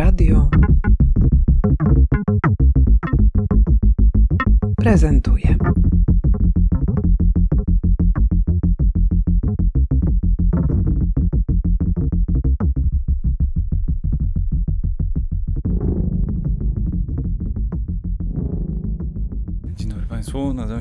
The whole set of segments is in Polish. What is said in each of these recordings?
Radio prezentuje.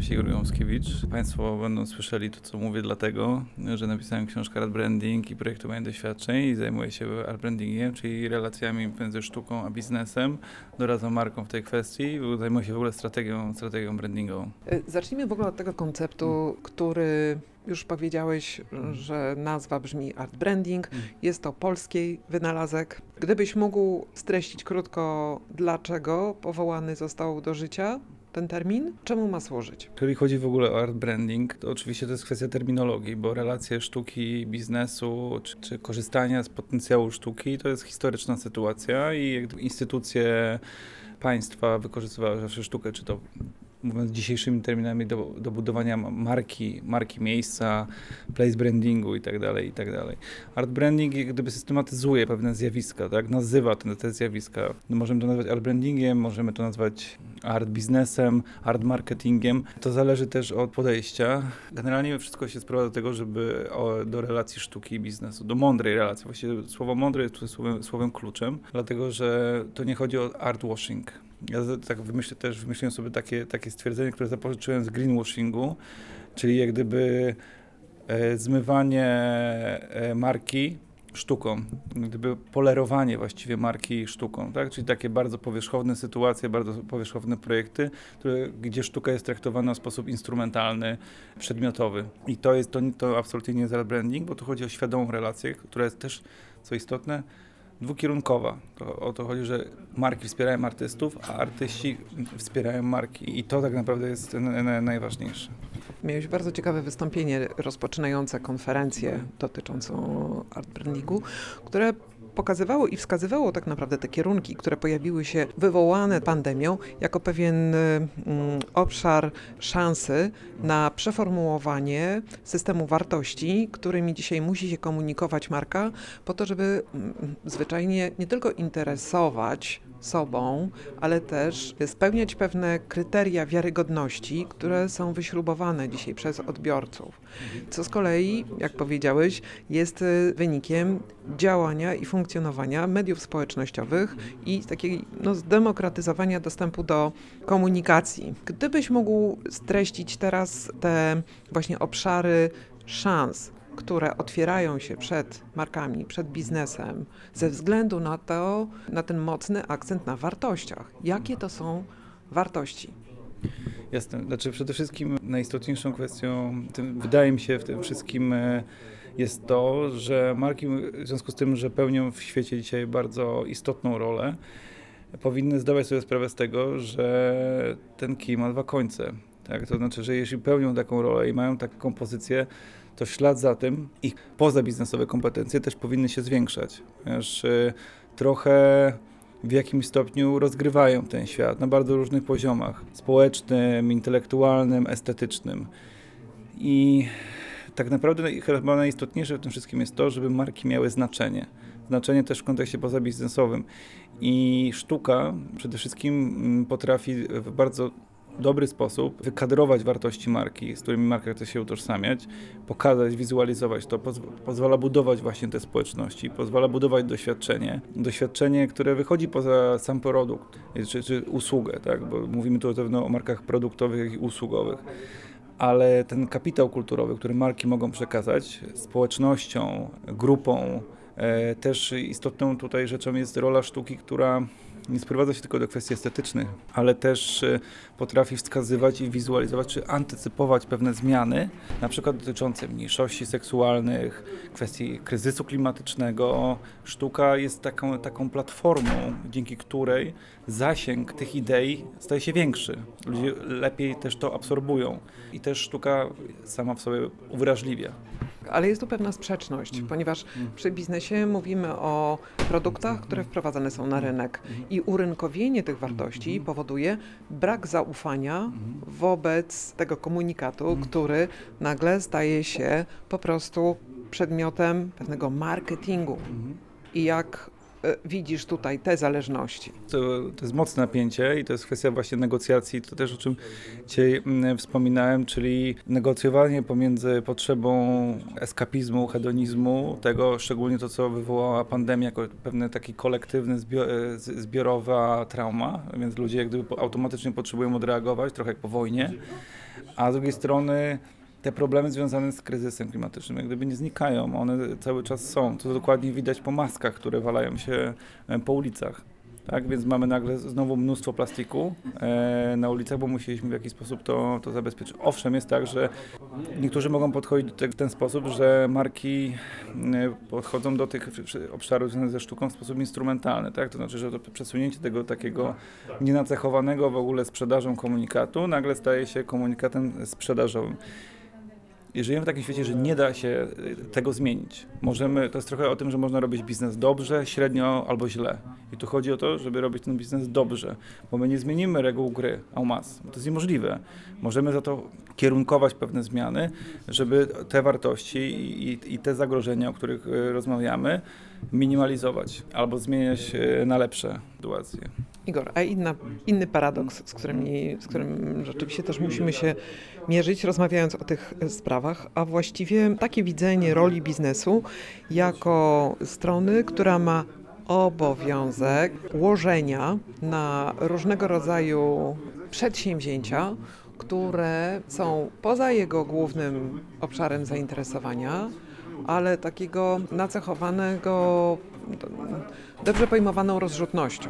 Się Igor Gąskiewicz. Państwo będą słyszeli to, co mówię, dlatego, że napisałem książkę Art Branding i projektowanie doświadczeń i zajmuję się art brandingiem, czyli relacjami między sztuką a biznesem, doradzam markom w tej kwestii, zajmuję się w ogóle strategią, strategią brandingową. Y, Zacznijmy w ogóle od tego konceptu, który już powiedziałeś, że nazwa brzmi art branding. Jest to polski wynalazek. Gdybyś mógł streścić krótko, dlaczego powołany został do życia ten termin, czemu ma służyć? Jeżeli chodzi w ogóle o art branding, to oczywiście to jest kwestia terminologii, bo relacje sztuki, biznesu, czy, czy korzystania z potencjału sztuki to jest historyczna sytuacja i instytucje państwa wykorzystywały zawsze sztukę, czy to mówiąc dzisiejszymi terminami do, do budowania marki, marki miejsca, place brandingu i tak dalej, i tak. Art branding gdyby systematyzuje pewne zjawiska, tak? nazywa te, te zjawiska. No, możemy to nazwać art brandingiem, możemy to nazwać art biznesem, art marketingiem. To zależy też od podejścia. Generalnie wszystko się sprowadza do tego, żeby o, do relacji sztuki i biznesu, do mądrej relacji. Właściwie słowo mądre jest tu słowem, słowem kluczem, dlatego że to nie chodzi o art washing. Ja tak wymyślę, też wymyśliłem sobie takie, takie stwierdzenie, które zapożyczyłem z greenwashingu, czyli jak gdyby e, zmywanie e, marki sztuką, gdyby polerowanie właściwie marki sztuką, tak? czyli takie bardzo powierzchowne sytuacje, bardzo powierzchowne projekty, które, gdzie sztuka jest traktowana w sposób instrumentalny, przedmiotowy. I to jest to, to absolutnie nie jest branding, bo tu chodzi o świadomą relację, która jest też, co istotne, dwukierunkowa. To, o to chodzi, że marki wspierają artystów, a artyści wspierają marki. I to tak naprawdę jest najważniejsze. Miałeś bardzo ciekawe wystąpienie rozpoczynające konferencję dotyczącą art które pokazywało i wskazywało tak naprawdę te kierunki, które pojawiły się wywołane pandemią, jako pewien mm, obszar szansy na przeformułowanie systemu wartości, którymi dzisiaj musi się komunikować marka, po to, żeby mm, zwyczajnie nie tylko interesować sobą, ale też spełniać pewne kryteria wiarygodności, które są wyśrubowane dzisiaj przez odbiorców. Co z kolei, jak powiedziałeś, jest y, wynikiem działania i funkcjonowania mediów społecznościowych i takiej no, zdemokratyzowania dostępu do komunikacji. Gdybyś mógł streścić teraz te właśnie obszary szans, które otwierają się przed markami, przed biznesem, ze względu na to, na ten mocny akcent na wartościach. Jakie to są wartości? Jasne. Znaczy przede wszystkim najistotniejszą kwestią, tym, wydaje mi się w tym wszystkim e, jest to, że marki w związku z tym, że pełnią w świecie dzisiaj bardzo istotną rolę, powinny zdawać sobie sprawę z tego, że ten kij ma dwa końce. Tak? To znaczy, że jeśli pełnią taką rolę i mają taką pozycję, to ślad za tym ich pozabiznesowe kompetencje też powinny się zwiększać. Ponieważ e, trochę w jakimś stopniu rozgrywają ten świat na bardzo różnych poziomach społecznym, intelektualnym, estetycznym. I tak naprawdę chyba najistotniejsze w tym wszystkim jest to, żeby marki miały znaczenie. Znaczenie też w kontekście pozabiznesowym. I sztuka przede wszystkim mm, potrafi w bardzo dobry sposób wykadrować wartości marki, z którymi marka chce się utożsamiać, pokazać, wizualizować to, pozw- pozwala budować właśnie te społeczności, pozwala budować doświadczenie, doświadczenie, które wychodzi poza sam produkt, czy, czy usługę, tak? bo mówimy tu zarówno o markach produktowych, i usługowych. Ale ten kapitał kulturowy, który marki mogą przekazać społecznościom, grupom, e, też istotną tutaj rzeczą jest rola sztuki, która nie sprowadza się tylko do kwestii estetycznych, ale też e, potrafi wskazywać i wizualizować, czy antycypować pewne zmiany, na przykład dotyczące mniejszości seksualnych, kwestii kryzysu klimatycznego. Sztuka jest taką, taką platformą, dzięki której zasięg tych idei staje się większy. Ludzie lepiej też to absorbują i też sztuka sama w sobie uwrażliwia. Ale jest tu pewna sprzeczność, ponieważ przy biznesie mówimy o produktach, które wprowadzane są na rynek. I urynkowienie tych wartości powoduje brak zaufania wobec tego komunikatu, który nagle staje się po prostu przedmiotem pewnego marketingu. I jak widzisz tutaj te zależności? To, to jest mocne napięcie i to jest kwestia właśnie negocjacji, to też o czym dzisiaj mm, wspominałem, czyli negocjowanie pomiędzy potrzebą eskapizmu, hedonizmu, tego szczególnie to, co wywołała pandemia jako pewne taki kolektywny, e, zbiorowa trauma, więc ludzie jak gdyby automatycznie potrzebują odreagować, trochę jak po wojnie, a z drugiej strony te problemy związane z kryzysem klimatycznym jak gdyby nie znikają, one cały czas są. To dokładnie widać po maskach, które walają się e, po ulicach. Tak, więc mamy nagle znowu mnóstwo plastiku e, na ulicach, bo musieliśmy w jakiś sposób to, to zabezpieczyć. Owszem, jest tak, że niektórzy mogą podchodzić do tego w ten sposób, że marki e, podchodzą do tych obszarów związanych ze sztuką w sposób instrumentalny. Tak? To znaczy, że to przesunięcie tego takiego nienacechowanego w ogóle sprzedażą komunikatu nagle staje się komunikatem sprzedażowym. I żyjemy w takim świecie, że nie da się y, tego zmienić. Możemy, to jest trochę o tym, że można robić biznes dobrze, średnio albo źle. I tu chodzi o to, żeby robić ten biznes dobrze, bo my nie zmienimy reguł gry bo to jest niemożliwe. Możemy za to kierunkować pewne zmiany, żeby te wartości i, i, te zagrożenia, o których y, rozmawiamy, minimalizować albo zmieniać y, na lepsze sytuacje. Igor, a inna, inny paradoks, z, którymi, z którym rzeczywiście też musimy się mierzyć, rozmawiając o tych sprawach, a właściwie takie widzenie roli biznesu jako strony, która ma obowiązek łożenia na różnego rodzaju przedsięwzięcia, które są poza jego głównym obszarem zainteresowania, ale takiego nacechowanego dobrze pojmowaną rozrzutnością.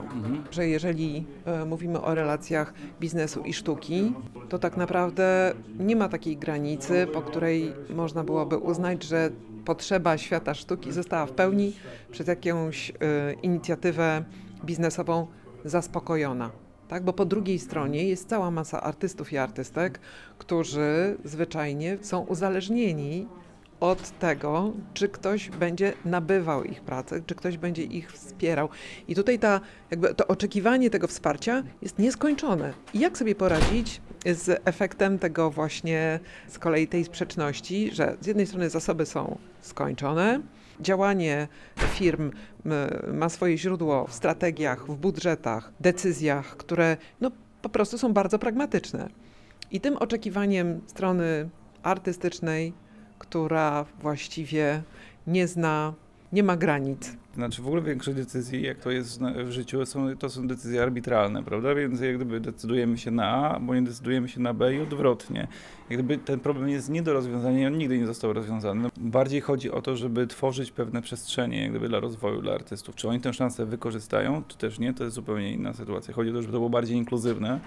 Że jeżeli e, mówimy o relacjach biznesu i sztuki, to tak naprawdę nie ma takiej granicy, po której można byłoby uznać, że potrzeba świata sztuki została w pełni przez jakąś e, inicjatywę biznesową zaspokojona. Tak? Bo po drugiej stronie jest cała masa artystów i artystek, którzy zwyczajnie są uzależnieni od tego, czy ktoś będzie nabywał ich pracę, czy ktoś będzie ich wspierał. I tutaj ta, jakby to oczekiwanie tego wsparcia jest nieskończone. I jak sobie poradzić z efektem tego właśnie z kolei tej sprzeczności, że z jednej strony zasoby są skończone, działanie firm ma swoje źródło w strategiach, w budżetach, decyzjach, które no, po prostu są bardzo pragmatyczne. I tym oczekiwaniem strony artystycznej, która właściwie nie zna, nie ma granic. Znaczy w ogóle większość decyzji, jak to jest w życiu, są, to są decyzje arbitralne, prawda? Więc jak gdyby decydujemy się na A, bo nie decydujemy się na B i odwrotnie. Jak gdyby ten problem jest nie do rozwiązania i on nigdy nie został rozwiązany. Bardziej chodzi o to, żeby tworzyć pewne przestrzenie jak gdyby dla rozwoju dla artystów. Czy oni tę szansę wykorzystają, czy też nie, to jest zupełnie inna sytuacja. Chodzi o to, żeby to było bardziej inkluzywne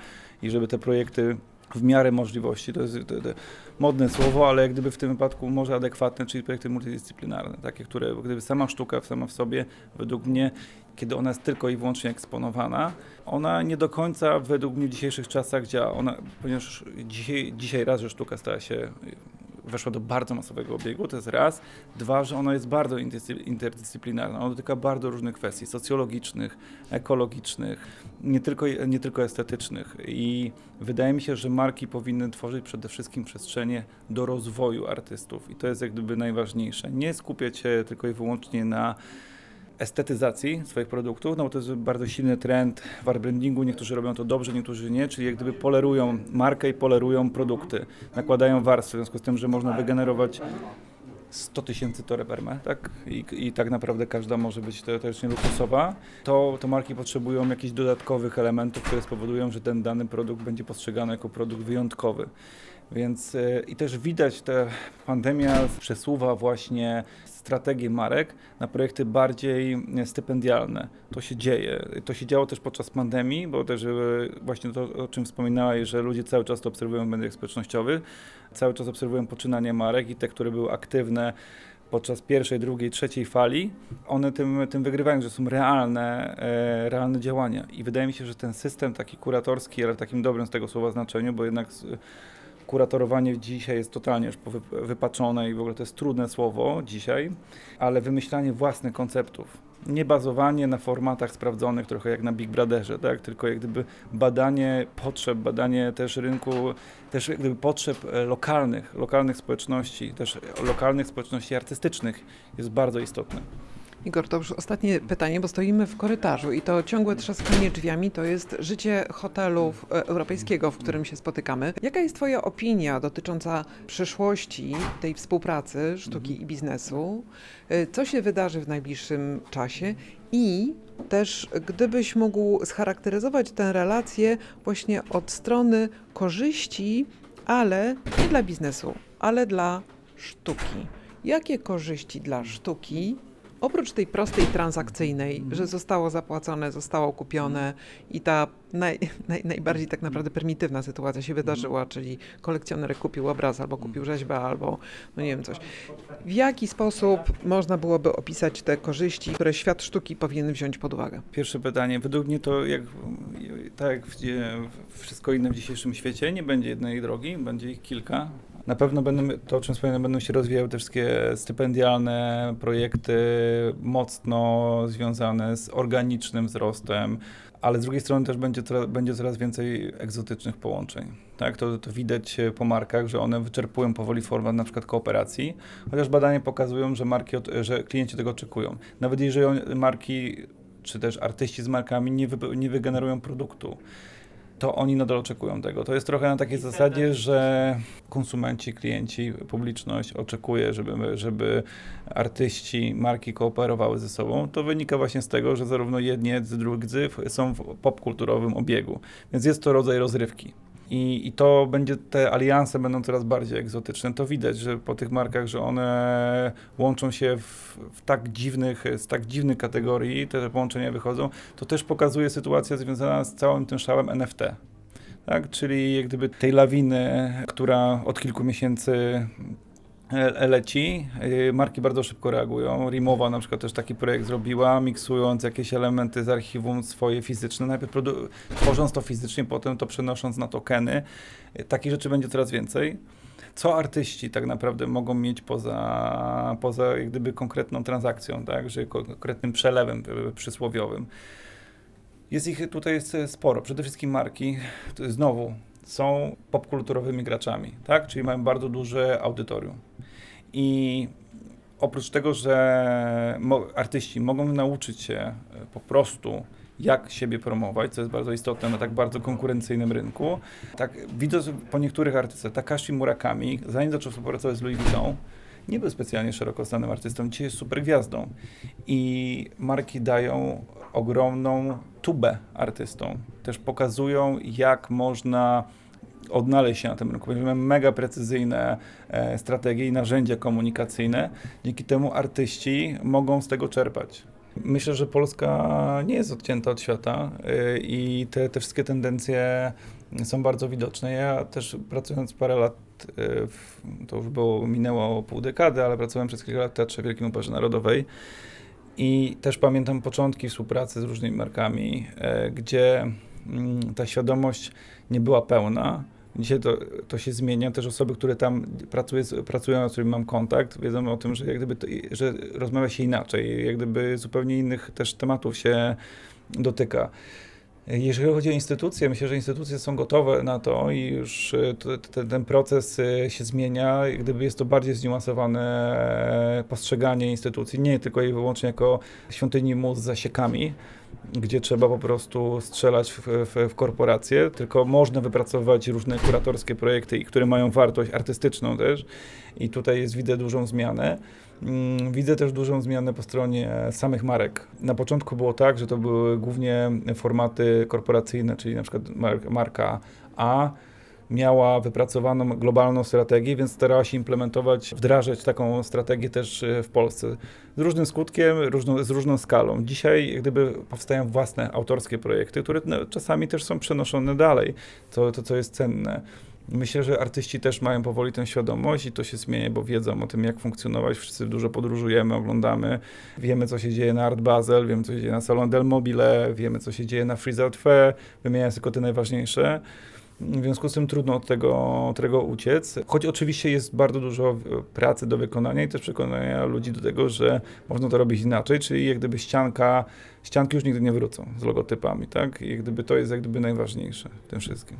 i żeby te projekty w miarę możliwości, to jest to, to modne słowo, ale jak gdyby w tym wypadku może adekwatne, czyli projekty multidyscyplinarne, takie, które gdyby sama sztuka sama w sobie, według mnie, kiedy ona jest tylko i wyłącznie eksponowana, ona nie do końca według mnie w dzisiejszych czasach działa. Ona, ponieważ dzisiaj, dzisiaj raz, że sztuka stała się weszła do bardzo masowego obiegu, to jest raz. Dwa, że ona jest bardzo interdyscy- interdyscyplinarna. Ona dotyka bardzo różnych kwestii socjologicznych, ekologicznych, nie tylko, nie tylko estetycznych. I wydaje mi się, że marki powinny tworzyć przede wszystkim przestrzenie do rozwoju artystów. I to jest jak gdyby najważniejsze. Nie skupiać się tylko i wyłącznie na estetyzacji swoich produktów, no bo to jest bardzo silny trend w art brandingu. Niektórzy robią to dobrze, niektórzy nie, czyli jak gdyby polerują markę i polerują produkty. Nakładają warstwy, w związku z tym, że można wygenerować 100 tysięcy toreb tak? I, I tak naprawdę każda może być teoretycznie luksusowa. To, to marki potrzebują jakichś dodatkowych elementów, które spowodują, że ten dany produkt będzie postrzegany jako produkt wyjątkowy. Więc e, i też widać, że pandemia przesuwa właśnie strategię marek na projekty bardziej e, stypendialne. To się dzieje. To się działo też podczas pandemii, bo też e, właśnie to, o czym wspominałeś, że ludzie cały czas to obserwują w mediach społecznościowych, cały czas obserwują poczynania marek i te, które były aktywne podczas pierwszej, drugiej, trzeciej fali, one tym, tym wygrywają, że są realne, e, realne działania. I wydaje mi się, że ten system taki kuratorski, ale w takim dobrym z tego słowa znaczeniu, bo jednak kuratorowanie dzisiaj jest totalnie już wypaczone i w ogóle to jest trudne słowo dzisiaj, ale wymyślanie własnych konceptów. Nie bazowanie na formatach sprawdzonych, trochę jak na Big Brotherze, tak? tylko jak gdyby badanie potrzeb, badanie też rynku, też jak gdyby potrzeb e, lokalnych, lokalnych społeczności, też lokalnych społeczności artystycznych jest bardzo istotne. Igor, to już ostatnie pytanie, bo stoimy w korytarzu i to ciągłe trzaskanie drzwiami to jest życie hotelu e, europejskiego, w którym się spotykamy. Jaka jest Twoja opinia dotycząca przyszłości tej współpracy sztuki i biznesu? E, Co się wydarzy w najbliższym czasie? I też gdybyś mógł scharakteryzować tę relację właśnie od strony korzyści, ale nie dla biznesu, ale dla sztuki. Jakie korzyści dla sztuki, oprócz tej prostej transakcyjnej, że zostało zapłacone, zostało kupione i ta naj, naj, najbardziej tak naprawdę prymitywna sytuacja się wydarzyła, czyli kolekcjoner kupił obraz albo kupił rzeźbę, albo no nie wiem coś. W jaki sposób można byłoby opisać te korzyści, które świat sztuki powinien wziąć pod uwagę? Pierwsze pytanie. Według mnie to jak, tak jak w, wszystko inne w dzisiejszym świecie, nie będzie jednej drogi, będzie ich kilka. Na pewno będą, to o czym wspomniałem, będą się rozwijały te wszystkie stypendialne projekty, mocno związane z organicznym wzrostem, ale z drugiej strony też będzie, coraz- będzie coraz więcej egzotycznych połączeń. Tak? To, to widać po markach, że one wyczerpują powoli format na przykład kooperacji, chociaż badania pokazują, że, marki, że klienci tego oczekują. Nawet jeżeli marki czy też artyści z markami nie, wy, nie wygenerują produktu, to oni nadal oczekują tego. To jest trochę na takiej zasadzie, że konsumenci, klienci, publiczność oczekuje, żeby, żeby artyści, marki kooperowały ze sobą. To wynika właśnie z tego, że zarówno jedni, jak i drudzy są w popkulturowym obiegu. Więc jest to rodzaj rozrywki. I, I to będzie, te alianse będą coraz bardziej egzotyczne. To widać, że po tych markach, że one łączą się w, w tak dziwnych, z tak dziwnych kategorii, te połączenia wychodzą. To też pokazuje sytuacja związana z całym tym szałem NFT. Tak, czyli jak gdyby tej lawiny, która od kilku miesięcy leci, e, marki bardzo szybko reagują. Rimowa na przykład też taki projekt zrobiła, miksując jakieś elementy z archiwum swoje fizyczne, najpierw tworząc to fizycznie, potem to przenosząc na tokeny. E, Takich rzeczy będzie coraz więcej. Co artyści tak naprawdę mogą mieć poza, poza jak gdyby konkretną transakcją, tak, że konkretnym przelewem e, przysłowiowym? Jest ich tutaj jest sporo. Przede wszystkim marki, znowu, są popkulturowymi graczami, tak? Czyli mają bardzo duże audytorium. I oprócz tego, że mo- artyści mogą nauczyć się e, po prostu jak siebie promować, co jest bardzo istotne na tak bardzo konkurencyjnym rynku. Tak widzę po niektórych artystach, Takashi Murakami, zanim zaczął współpracować z Louis Vuitton, nie był specjalnie szeroko znanym artystą, dzisiaj jest super gwiazdą. I marki dają ogromną tubę artystom. Też pokazują, jak można odnaleźć się na tym rynku. Mamy mega precyzyjne e, strategie i narzędzia komunikacyjne. Dzięki temu artyści mogą z tego czerpać. Myślę, że Polska nie jest odcięta od świata y, i te, te wszystkie tendencje są bardzo widoczne. Ja też pracując parę lat, y, w, to już było, minęło pół dekady, ale pracowałem przez kilka lat w Teatrze Wielkim Operze Narodowej i też pamiętam początki współpracy z różnymi markami, e, gdzie mm, ta świadomość nie była pełna. Dzisiaj to, to się zmienia. Też osoby, które tam pracuje, pracują, z którymi mam kontakt, wiedzą o tym, że, jak gdyby to, że rozmawia się inaczej, jak gdyby zupełnie innych też tematów się dotyka. Jeżeli chodzi o instytucje, myślę, że instytucje są gotowe na to i już e, ten proces e, się zmienia. Gdyby jest to bardziej zniuansowane e, postrzeganie instytucji, nie tylko i wyłącznie jako świątyni mus z zasiekami, gdzie trzeba po prostu strzelać w, w, w korporacje, tylko można wypracować różne kuratorskie projekty, które mają wartość artystyczną też. I tutaj jest widzę dużą zmianę. Mm, Widzę też dużą zmianę po stronie samych marek. Na początku było tak, że to były głównie formaty korporacyjne, czyli na przykład mar- marka A miała wypracowaną globalną strategię, więc starała się implementować, wdrażać taką strategię też e, w Polsce. Z różnym skutkiem, różną, z różną skalą. Dzisiaj gdyby powstają własne autorskie projekty, które no, czasami też są przenoszone dalej, to, to co jest cenne. Myślę, że artyści też mają powoli tę świadomość i to się zmienia, bo wiedzą o tym, jak funkcjonować. Wszyscy dużo podróżujemy, oglądamy. Wiemy, co się dzieje na Art Basel, wiemy, co się dzieje na Salon del Mobile, wiemy, co się dzieje na Freeze Out Fair, wymieniając tylko te najważniejsze. W związku z tym trudno od tego, od tego uciec. Choć oczywiście jest bardzo dużo pracy do wykonania i też przekonania ludzi do tego, że można to robić inaczej, czyli jak gdyby ścianka, ścianki już nigdy nie wrócą z logotypami, tak? I jak gdyby to jest jak gdyby najważniejsze w tym wszystkim.